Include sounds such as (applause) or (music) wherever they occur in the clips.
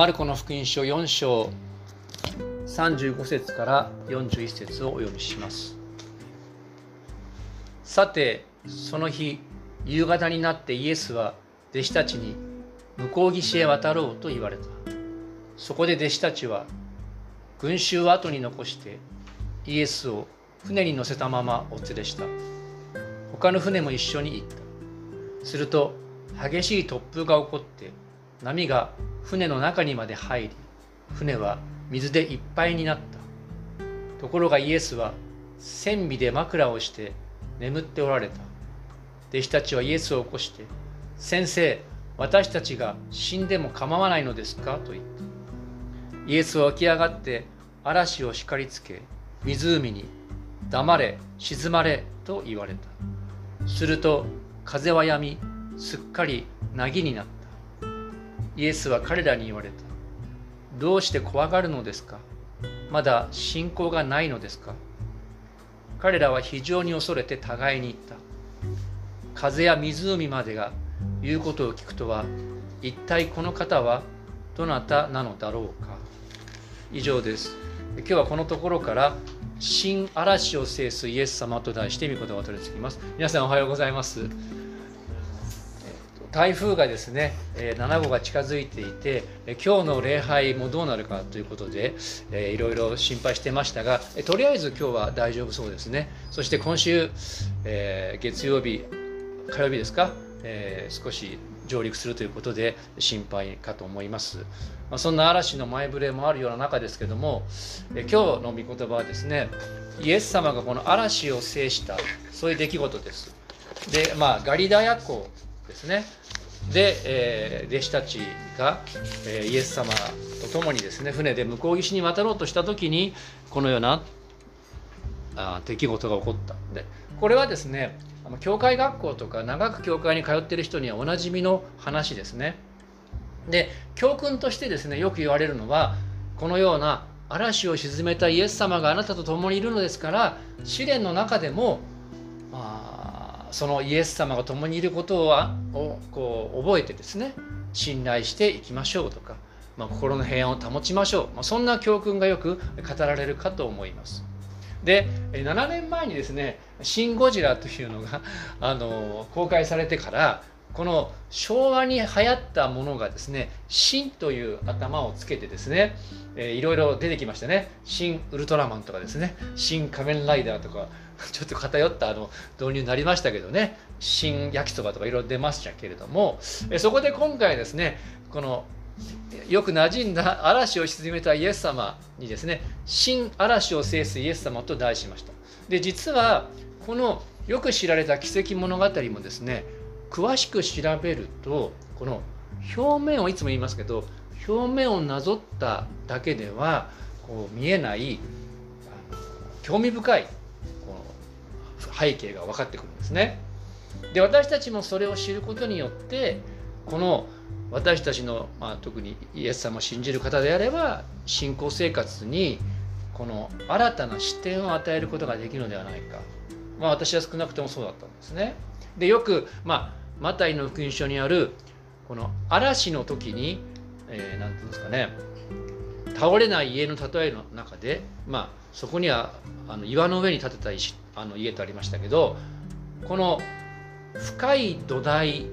マルコの福音書4章35節から41節をお読みします。さてその日夕方になってイエスは弟子たちに向こう岸へ渡ろうと言われた。そこで弟子たちは群衆を後に残してイエスを船に乗せたままお連れした。他の船も一緒に行った。すると激しい突風が起こって波が船の中にまで入り船は水でいっぱいになった。ところがイエスは船尾で枕をして眠っておられた。弟子たちはイエスを起こして「先生私たちが死んでも構わないのですか?」と言った。イエスは起き上がって嵐を叱りつけ湖に「黙れ沈まれ」と言われた。すると風は止みすっかり凪になった。イエスは彼らに言われた。どうして怖がるのですか？まだ信仰がないのですか？彼らは非常に恐れて互いに言った。風や湖までが言うことを聞くとは、一体この方はどなたなのだろうか？以上です。今日はこのところから新嵐を制すイエス様と題して見事が取り付きます。皆さんおはようございます。台風がですね7号が近づいていて今日の礼拝もどうなるかということでいろいろ心配してましたがとりあえず今日は大丈夫そうですね。そして今週月曜日火曜日ですか少し上陸するということで心配かと思います、まそんな嵐の前触れもあるような中ですけども今日の御言葉はですねイエス様がこの嵐を制したそういう出来事です。でまあガリダヤ湖ですね。で、えー、弟子たちが、えー、イエス様と共にですね船で向こう岸に渡ろうとした時にこのようなあ出来事が起こった。でこれはですね教会学校とか長く教会に通ってる人にはおなじみの話ですね。で教訓としてですねよく言われるのはこのような嵐を鎮めたイエス様があなたと共にいるのですから試練の中でもまあそのイエス様が共にいることはをこう覚えてですね信頼していきましょうとか、まあ、心の平安を保ちましょう、まあ、そんな教訓がよく語られるかと思います。で7年前にですね「シン・ゴジラ」というのが (laughs) あの公開されてからこの昭和に流行ったものがですね「新」という頭をつけてですね、えー、いろいろ出てきましたね「新ウルトラマン」とかですね「新仮面ライダー」とか (laughs) ちょっと偏ったあの導入になりましたけどね。新焼きそばとかいろいろ出ましたけれども。えそこで今回ですねこのよく馴染んだ嵐を沈めたイエス様にですね新嵐を制すイエス様と題しました。で実はこのよく知られた奇跡物語もですね詳しく調べるとこの表面をいつも言いますけど表面をなぞっただけではこう見えない興味深い背景が分かってくるんですね。で私たちもそれを知ることによってこの私たちの、まあ、特にイエス様を信じる方であれば信仰生活にこの新たな視点を与えることができるのではないか、まあ、私は少なくともそうだったんですね。でよく、まあ、マタイの福音書にあるこの嵐の時に何、えー、て言うんですかね倒れない家の例えの中で、まあ、そこにはあの岩の上に建てた石あの家とありましたけどこの深い土台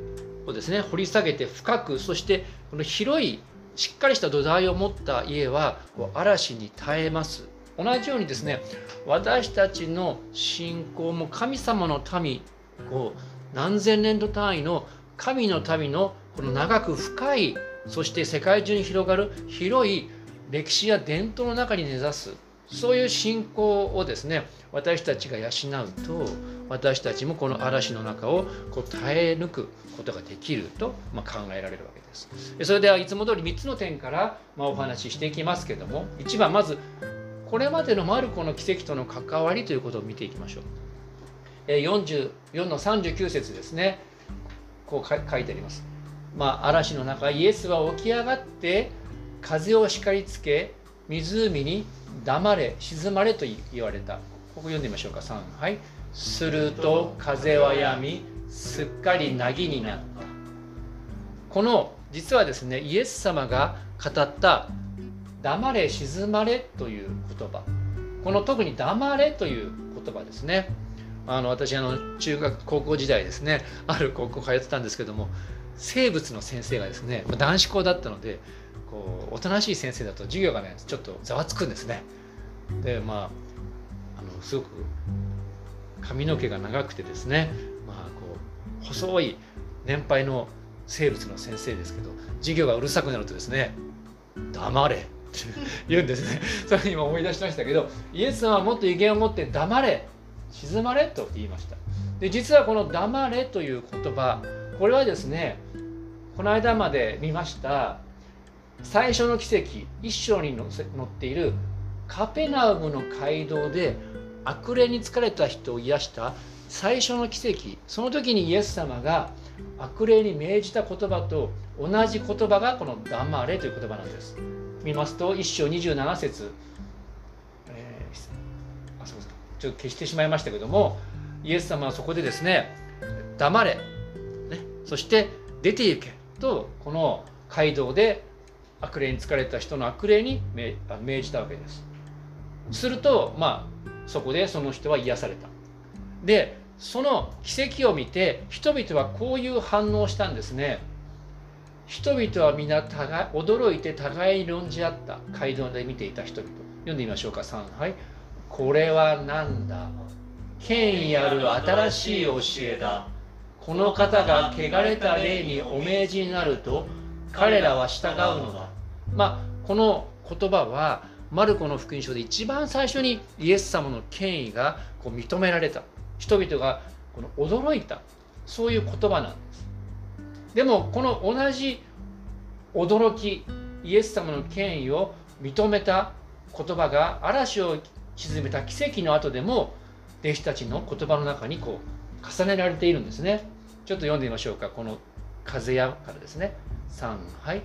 をですね掘り下げて深くそしてこの広いしっかりした土台を持った家はこう嵐に耐えます。同じようにですね私たちの信仰も神様の民こう何千年度単位の神の民のこの長く深いそして世界中に広がる広い歴史や伝統の中に根ざすそういう信仰をですね私たちが養うと私たちもこの嵐の中をこう耐え抜くことができると、ま考えられるわけです。それではいつも通り3つの点から、まお話ししていきますけども1番まずこれまでのマルコの奇跡との関わりということを見ていきましょう。44の39節ですねこう書いてあります。まあ、嵐の中イエスは起き上がって風を叱りつけ湖に黙れ静まれと言われたここ読んでみましょうか。3はい。すると風はやみすっかり凪になった。この実はですねイエス様が語った「黙れ静まれ」という言葉。この特に「黙れ」という言葉ですね。あの私あの中学高校時代ですねある高校通ってたんですけども生物の先生がですね男子校だったのでこうおとなしい先生だと授業がねちょっとざわつくんですね。でまあすごく髪の毛が長くてですねまあこう細い年配の生物の先生ですけど授業がうるさくなるとですね「黙れ」って (laughs) 言うんですね。それ今思い出しましたけどイエス様はもっと威厳を持って「黙れ」「静まれ」と言いました。で実はこの「黙れ」という言葉これはですねこの間まで見ました最初の奇跡一章に載っているカペナウムの街道で悪霊に疲れた人を癒した最初の奇跡。その時にイエス様が悪霊に命じた言葉と同じ言葉がこの「黙れ」という言葉なんです。見ますと一章27節、えー、あそうですちょっと消してしまいましたけどもイエス様はそこでですね「黙れ」ね、そして「出て行け」とこの街道で悪霊に疲れた人の悪霊に命じたわけです。するとまあそこでその人は癒された。でその奇跡を見て人々はこういう反応をしたんですね。人々は皆互い驚いて互いに論じ合った。街道で見ていた人々。読んでみましょうか。3はい。これは何だ？権威ある新しい教えだ。この方が汚れた霊にお命じになると彼らは従うのだ。まあこの言葉はマルコの福音書で一番最初にイエス様の権威がこう認められた。人々がこの驚いた。そういう言葉なんです。でもこの同じ驚きイエス様の権威を認めた言葉が嵐を沈めた奇跡の後でも弟子たちの言葉の中にこう重ねられているんですね。ちょっと読んでみましょうか。この風やからですね。3はい。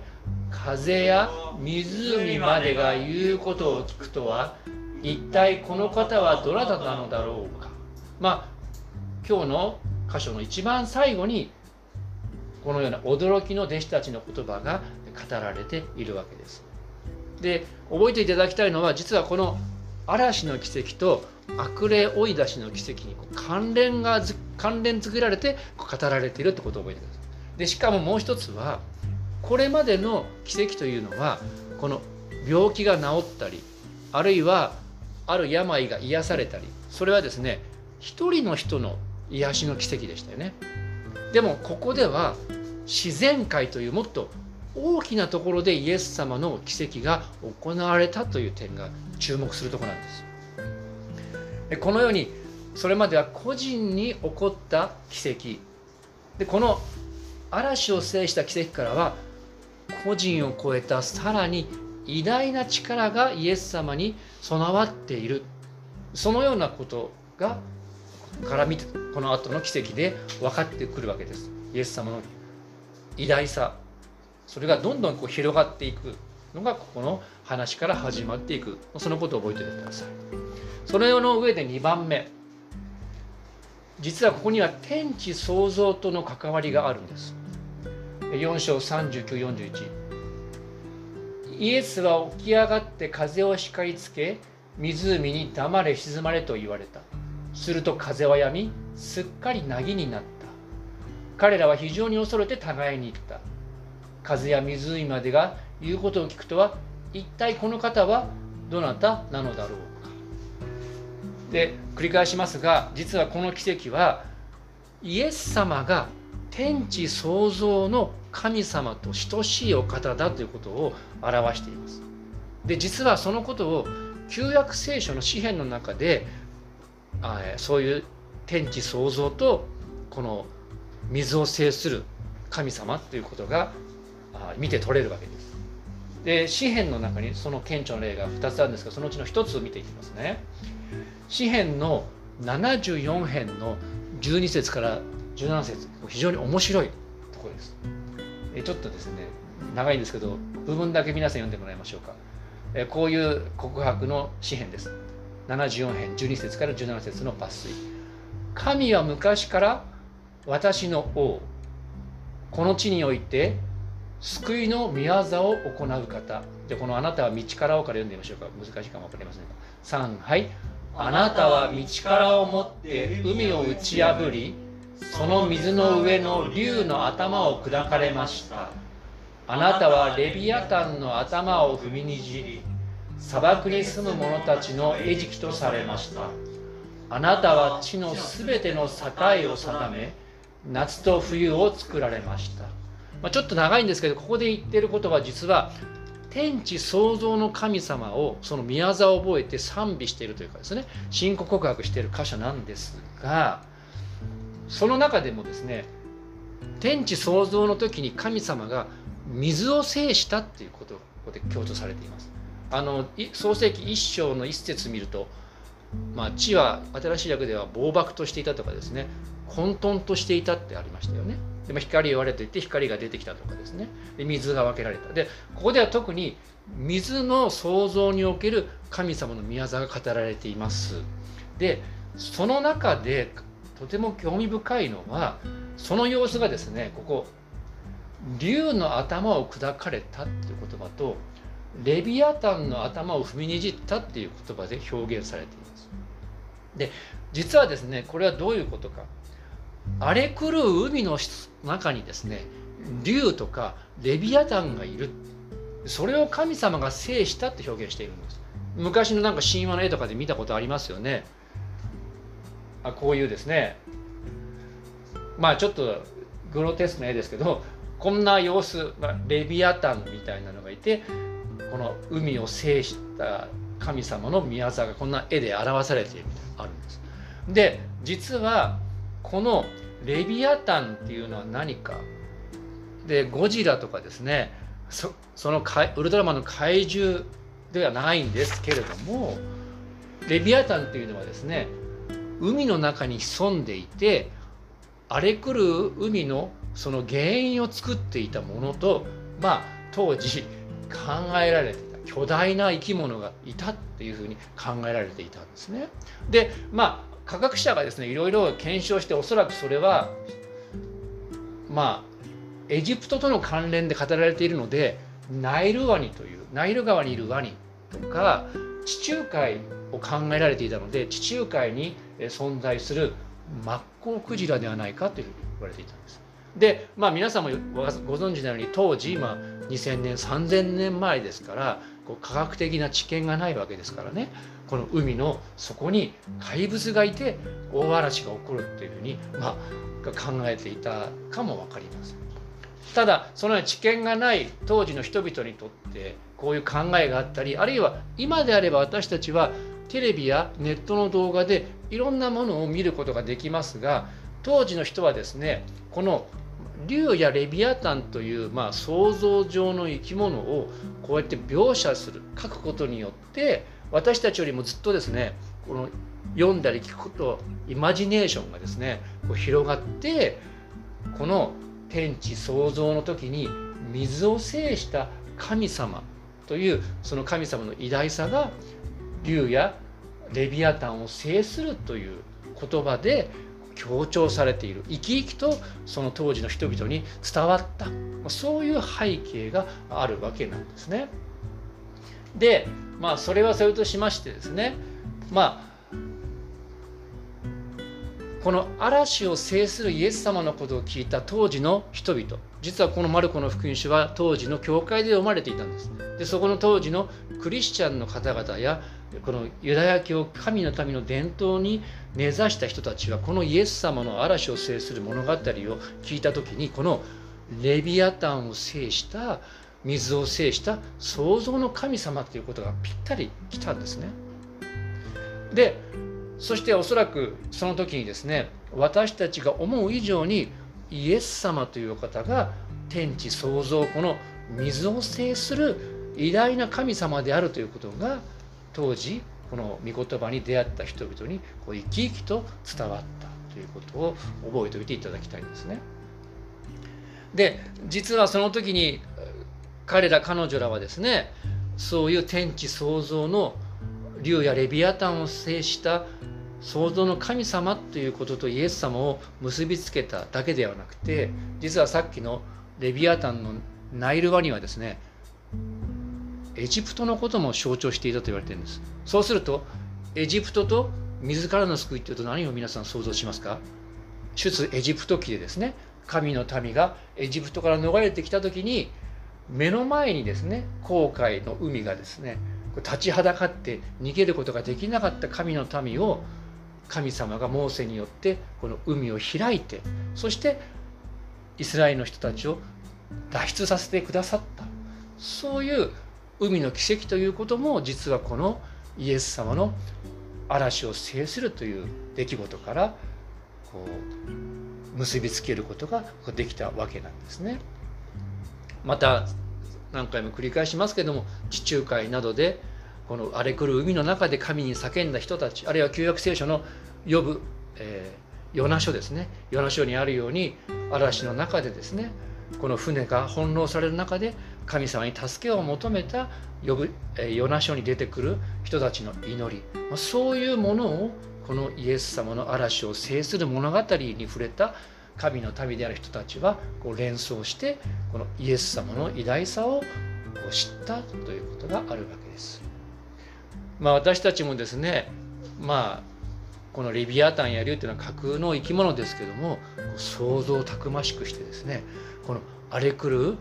風や湖までが言うことを聞くとは一体この方はどなたなのだろうか。まあ今日の箇所の一番最後にこのような驚きの弟子たちの言葉が語られているわけです。で覚えていただきたいのは実はこの嵐の奇跡と悪霊追い出しの奇跡に関連が関連づけられて語られているってことを覚えてください。でしかももう一つはこれまでの奇跡というのはこの病気が治ったりあるいはある病が癒されたりそれはですね一人の人の癒しの奇跡でしたよね。でもここでは自然界というもっと大きなところでイエス様の奇跡が行われたという点が注目するとこなんです。このようにそれまでは個人に起こった奇跡。でこの嵐を制した奇跡からは個人を超えたさらに偉大な力がイエス様に備わっている。そのようなことがから見てこの後の奇跡で分かってくるわけです。イエス様の偉大さ。それがどんどんこう広がっていくのがここの話から始まっていく。そのことを覚えておいてください。そのの上で2番目。実はここには天地創造との関わりがあるんです。4章3941イエスは起き上がって風を叱りつけ湖に黙れ沈まれと言われた。すると風は止みすっかり凪になった。彼らは非常に恐れて互いに言った。風や湖までが言うことを聞くとは一体この方はどなたなのだろうか。で繰り返しますが実はこの奇跡はイエス様が天地創造の神様と等しいお方だということを表しています。で実はそのことを旧約聖書の詩篇の中であそういう天地創造とこの水を制する神様ということが見て取れるわけです。で詩篇の中にその顕著な例が2つあるんですがそのうちの1つを見ていきますね。詩篇の74編の12節から17節非常に面白いところです。えちょっとですね長いんですけど部分だけ皆さん読んでもらいましょうか。えこういう告白の詩篇です。74編12節から17節の抜粋。神は昔から私の王この地において救いの宮座を行う方でこの「あなたは道からを」から読んでみましょうか難しいかも分かりませんが3はいあなたは道からを持って海を打ち破りその水の上の竜の頭を砕かれました。あなたはレビアタンの頭を踏みにじり砂漠に住む者たちの餌食とされました。あなたは地のすべての境を定め夏と冬を作られました、まあ、ちょっと長いんですけどここで言ってることは実は天地創造の神様をその宮沢を覚えて賛美しているというかですね信仰告白している箇所なんですがその中でもですね天地創造の時に神様が水を制したっていうことがここで強調されています。あの創世記一章の一節見ると、まあ、地は新しい訳では暴漠としていたとかですね混沌としていたってありましたよね。でも光を割れていて光が出てきたとかですねで水が分けられたでここでは特に水の創造における神様の宮座が語られていますでその中でとても興味深いのはその様子がですねここ竜の頭を砕かれたっていう言葉とレビアタンの頭を踏みにじったっていう言葉で表現されています。で実はですねこれはどういうことか。荒れ狂う海の中にですね竜とかレビアタンがいる。それを神様が制したって表現しているんです。昔のなんか神話の絵とかで見たことありますよね。あこういうですねまあちょっとグロテスクな絵ですけどこんな様子、まあ、レビアタンみたいなのがいてこの海を制した神様の宮沢がこんな絵で表されているみたいなのあるんです。で実はこのレビアタンっていうのは何かでゴジラとかですねそそのウルトラマンの怪獣ではないんですけれどもレビアタンっていうのはですね海の中に潜んでいて荒れ狂う海のその原因を作っていたものとまあ当時考えられていた巨大な生き物がいたっていうふうに考えられていたんですね。でまあ科学者がですねいろいろ検証しておそらくそれはまあエジプトとの関連で語られているのでナイルワニというナイル川にいるワニとか地中海を考えられていたので地中海に存在するマッコウクジラではないかというふうに言われていたんです。でまあ皆さんもご存知のように当時、まあ、2000年3000年前ですからこう科学的な知見がないわけですからねこの海の底に怪物がいて大嵐が起こるっていうふうに、まあ、考えていたかも分かりません。ただそのような知見がない当時の人々にとってこういう考えがあったりあるいは今であれば私たちはテレビやネットの動画でいろんなものを見ることができますが当時の人はですねこの竜やレビアタンという、まあ、想像上の生き物をこうやって描写する書くことによって私たちよりもずっとですねこの読んだり聞くことイマジネーションがですねこう広がってこの天地創造の時に水を制した神様というその神様の偉大さが竜やレビアタンを制するという言葉で強調されている。生き生きとその当時の人々に伝わった。そういう背景があるわけなんですね。でまあそれはそれとしましてですね。まあこの嵐を制するイエス様のことを聞いた当時の人々。実はこのマルコの福音書は当時の教会で読まれていたんですでそこの当時のクリスチャンの方々やこのユダヤ教神の民の伝統に根ざした人たちはこのイエス様の嵐を制する物語を聞いた時にこのレビアタンを制した水を制した創造の神様ということがぴったりきたんですね。でそしておそらくその時にですね私たちが思う以上にイエス様というお方が天地創造この水を制する偉大な神様であるということが当時この御言葉に出会った人々にこう生き生きと伝わったということを覚えておいていただきたいんですね。で実はその時に彼ら彼女らはですねそういう天地創造の竜やレビアタンを制した創造の神様ということとイエス様を結びつけただけではなくて実はさっきのレビアタンのナイルワニはですねエジプトのことも象徴していたと言われているんです。そうするとエジプトと自らの救いというと何を皆さん想像しますか？出エジプト記でですね神の民がエジプトから逃れてきた時に目の前にですね航海の海がですね立ちはだかって逃げることができなかった神の民を神様がモーセによってこの海を開いてそしてイスラエルの人たちを脱出させてくださった。そういう海の奇跡ということも実はこのイエス様の嵐を制するという出来事からこう結びつけることができたわけなんですね。また何回も繰り返しますけども地中海などでこの荒れ狂う海の中で神に叫んだ人たちあるいは旧約聖書の呼ぶ、えー、ヨナ書ですねヨナ書にあるように嵐の中でですねこの船が翻弄される中で神様に助けを求めた呼ぶ、え、ヨナ書に出てくる人たちの祈りそういうものをこのイエス様の嵐を制する物語に触れた神の民である人たちはこう連想してこのイエス様の偉大さを知ったということがあるわけです。まあ、私たちもですねまあこのレビアタンや竜というのは架空の生き物ですけども想像をたくましくしてですねこの荒れ狂う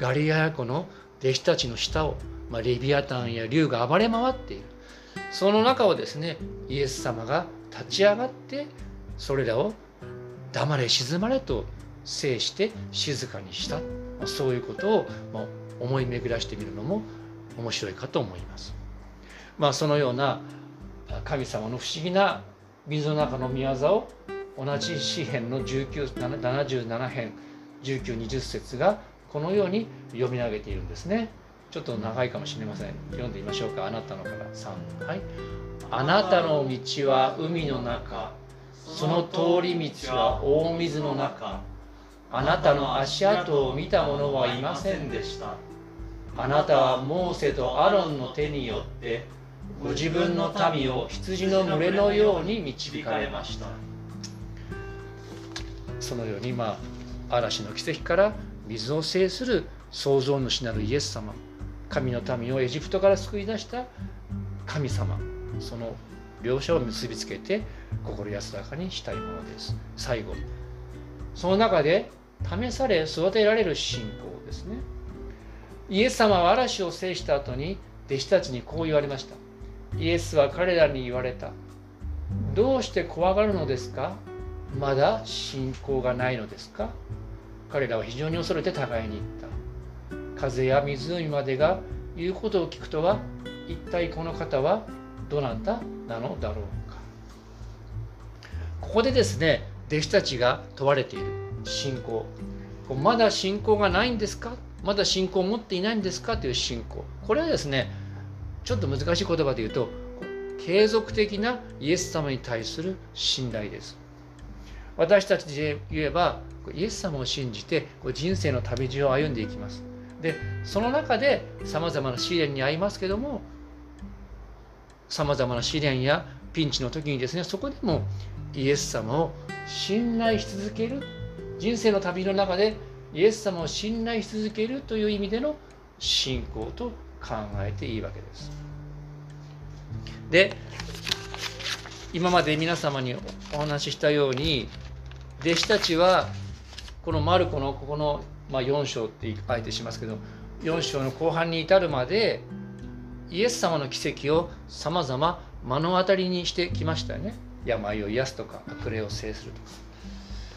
ガリアヤ湖の弟子たちの下を、まあ、レビアタンや竜が暴れ回っているその中をですねイエス様が立ち上がってそれらを黙れ静まれと制して静かにしたそういうことを思い巡らしてみるのも面白いかと思います。まあ、そのような神様の不思議な水の中の御業を同じ詩篇の77編1920節がこのように読み上げているんですね。ちょっと長いかもしれません。読んでみましょうか。あなたのから3。はい。あなたの道は海の中、その通り道は大水の中。あなたの足跡を見た者はいませんでした。あなたはモーセとアロンの手によってご自分の民を羊の群れのように導かれましたそのようにまあ嵐の奇跡から水を制する創造主なるイエス様。神の民をエジプトから救い出した神様。その両者を結びつけて心安らかにしたいものです。最後。その中で試され育てられる信仰ですね。イエス様は嵐を制した後に弟子たちにこう言われました。イエスは彼らに言われた。どうして怖がるのですか？まだ信仰がないのですか？彼らは非常に恐れて互いに言った。風や湖までが言うことを聞くとは一体この方はどなたなのだろうか。ここでですね弟子たちが問われている。信仰。まだ信仰がないんですか？まだ信仰を持っていないんですか？という信仰。これはですねちょっと難しい言葉で言うと継続的なイエス様に対する信頼です。私たちで言えばイエス様を信じて人生の旅路を歩んでいきますでその中でさまざまな試練に遭いますけどもさまざまな試練やピンチの時にですねそこでもイエス様を信頼し続ける人生の旅の中でイエス様を信頼し続けるという意味での信仰と考えていいわけです。で今まで皆様にお話ししたように弟子たちはこのマルコのここの、まあ、4章ってあえてしますけど4章の後半に至るまでイエス様の奇跡をさまざま目の当たりにしてきましたよね。病を癒すとか悪霊を制するとか。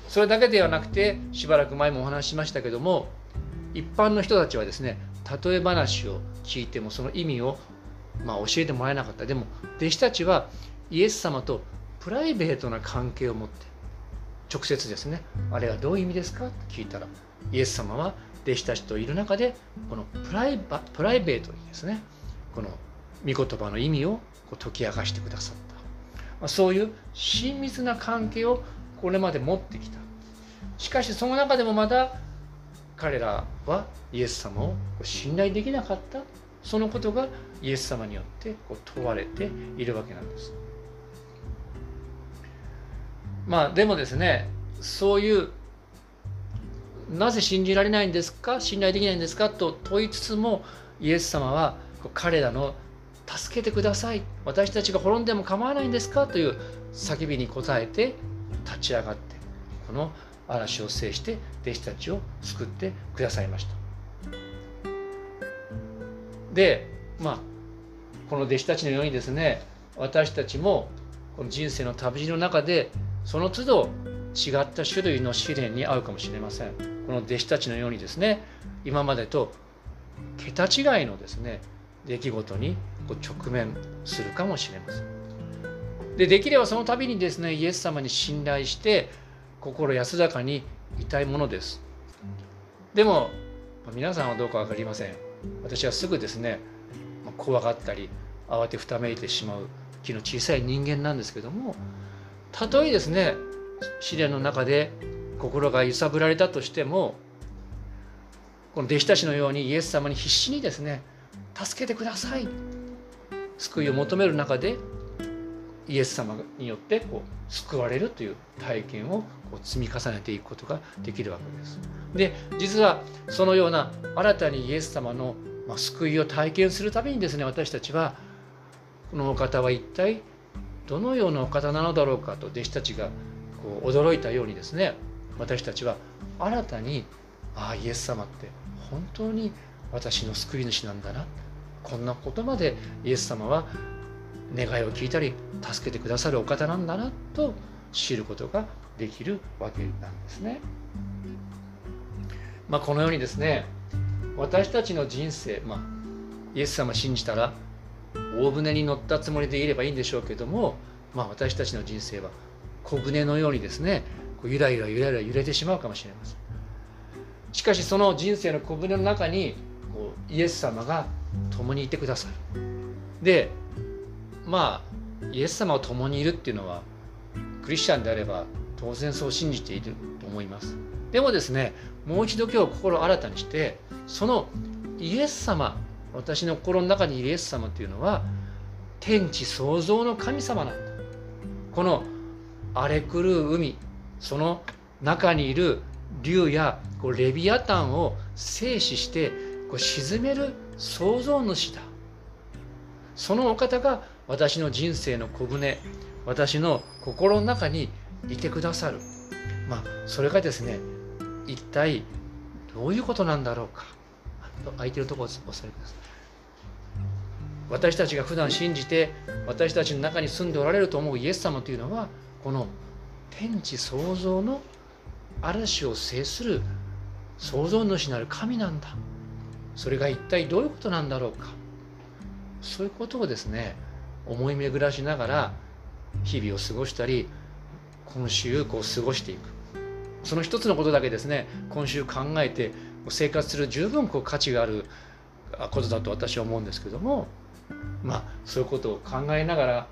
それだけではなくてしばらく前もお話ししましたけども一般の人たちはですね例え話を聞いてもその意味をまあ教えてもらえなかった。でも弟子たちはイエス様とプライベートな関係を持って直接ですねあれはどういう意味ですか？と聞いたらイエス様は弟子たちといる中でこのプライバプライベートにですねこの御言葉の意味をこう解き明かしてくださった、ま、そういう親密な関係をこれまで持ってきた。しかしその中でもまだ彼らはイエス様を信頼できなかった。そのことがイエス様によってこう問われているわけなんです。まあでもですねそういうなぜ信じられないんですか？信頼できないんですか？と問いつつもイエス様は彼らの助けてください。私たちが滅んでも構わないんですか？という叫びに応えて立ち上がってこの嵐を制して弟子たちを救ってくださいました。でまあこの弟子たちのようにですね私たちもこの人生の旅路の中でその都度違った種類の試練に遭うかもしれません。この弟子たちのようにですね今までと桁違いのですね出来事にこう直面するかもしれません。でできればその度にですねイエス様に信頼して心安らかにいたいものです。でも皆さんはどうか分かりません。私はすぐですね怖がったり慌てふためいてしまう気の小さい人間なんですけどもたとえですね試練の中で心が揺さぶられたとしてもこの弟子たちのようにイエス様に必死にですね助けてください救いを求める中でイエス様によってこう救われるという体験をこう積み重ねていくことができるわけです。で実はそのような新たにイエス様の救いを体験するためにですね私たちはこのお方は一体どのようなお方なのだろうかと弟子たちがこう驚いたようにですね私たちは新たにああイエス様って本当に私の救い主なんだなこんなことまでイエス様は願いを聞いたり助けてくださるお方なんだなと知ることができるわけなんですね。まあ、このようにですね私たちの人生、まあ、イエス様信じたら大船に乗ったつもりでいればいいんでしょうけども、まあ、私たちの人生は小舟のようにですねゆらゆらゆらゆら揺れてしまうかもしれません。しかしその人生の小舟の中にこうイエス様が共にいてくださる。でまあイエス様を共にいるっていうのはクリスチャンであれば当然そう信じていると思います。でもですねもう一度今日心を新たにしてそのイエス様私の心の中にいるイエス様というのは天地創造の神様なんだ。この荒れ狂う海その中にいる竜やこうレビアタンを静止してこう沈める創造主だ。そのお方が私の人生の小舟私の心の中にいてくださる。まあそれがですね一体どういうことなんだろうか。空いてるところを押さえてください。私たちが普段信じて私たちの中に住んでおられると思うイエス様というのはこの天地創造の嵐を制する創造主なる神なんだ。それが一体どういうことなんだろうか。そういうことをですね思い巡らしながら日々を過ごしたり今週こう過ごしていく。その一つのことだけですね今週考えて生活する十分こう価値があることだと私は思うんですけどもまあそういうことを考えながら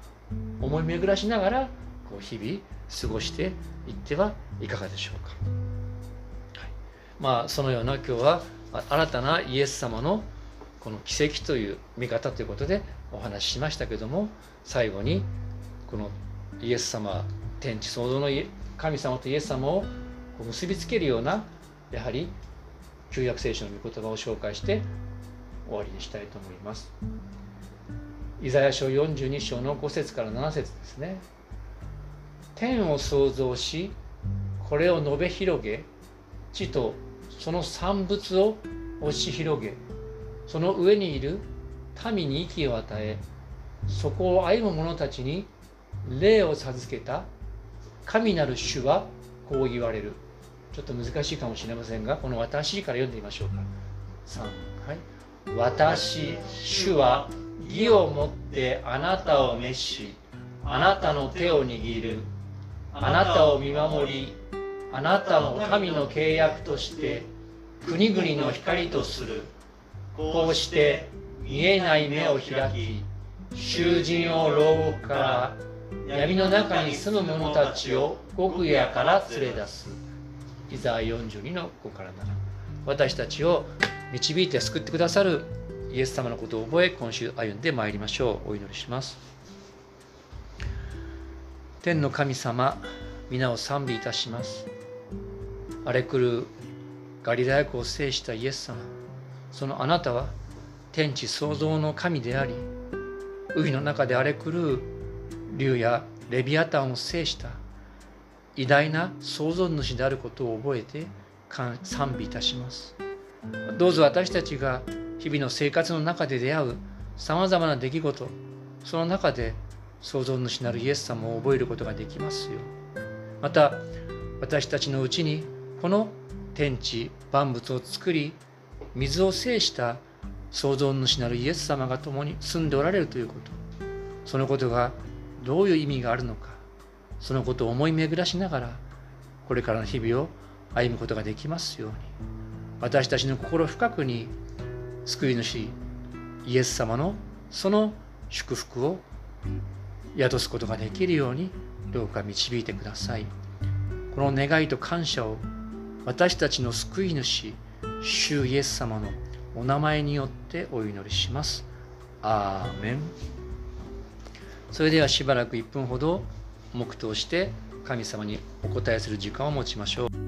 思い巡らしながらこう日々過ごしていってはいかがでしょうか。はい、まあそのような今日は新たなイエス様のこの奇跡という見方ということでお話ししましたけども最後にこのイエス様天地創造の神様とイエス様を結びつけるようなやはり旧約聖書の御言葉を紹介して終わりにしたいと思います。イザヤ書42章の5節から7節ですね。天を創造しこれを述べ広げ地とその産物を押し広げその上にいる民に息を与えそこを歩む者たちに霊を授けた神なる主はこう言われるちょっと難しいかもしれませんがこの私から読んでみましょうか3はい私主は義をもってあなたを召しあなたの手を握る。あなたを見守りあなたの神の契約として国々の光とする。こうして見えない目を開き囚人を牢獄から闇の中に住む者たちを極夜から連れ出す。イザー42の5から7私たちを導いて救ってくださるイエス様のことを覚え今週歩んでまいりましょう。お祈りします。天の神様皆を賛美いたします。荒れ狂うガリラヤ湖を制したイエス様そのあなたは天地創造の神であり海の中で荒れ狂う竜やレビアタンを制した偉大な創造主であることを覚えて賛美いたします。どうぞ私たちが日々の生活の中で出会うさまざまな出来事その中で創造主なるイエス様を覚えることができますよまた私たちのうちにこの天地万物を作り水を制した創造主なるイエス様が共に住んでおられるということ。そのことがどういう意味があるのか。そのことを思い巡らしながらこれからの日々を歩むことができますように。私たちの心深くに救い主イエス様のその祝福を宿すことができるようにどうか導いてください。この願いと感謝を私たちの救い主主イエス様のお名前によってお祈りします。アーメン。それではしばらく1分ほど黙祷して神様にお答えする時間を持ちましょう。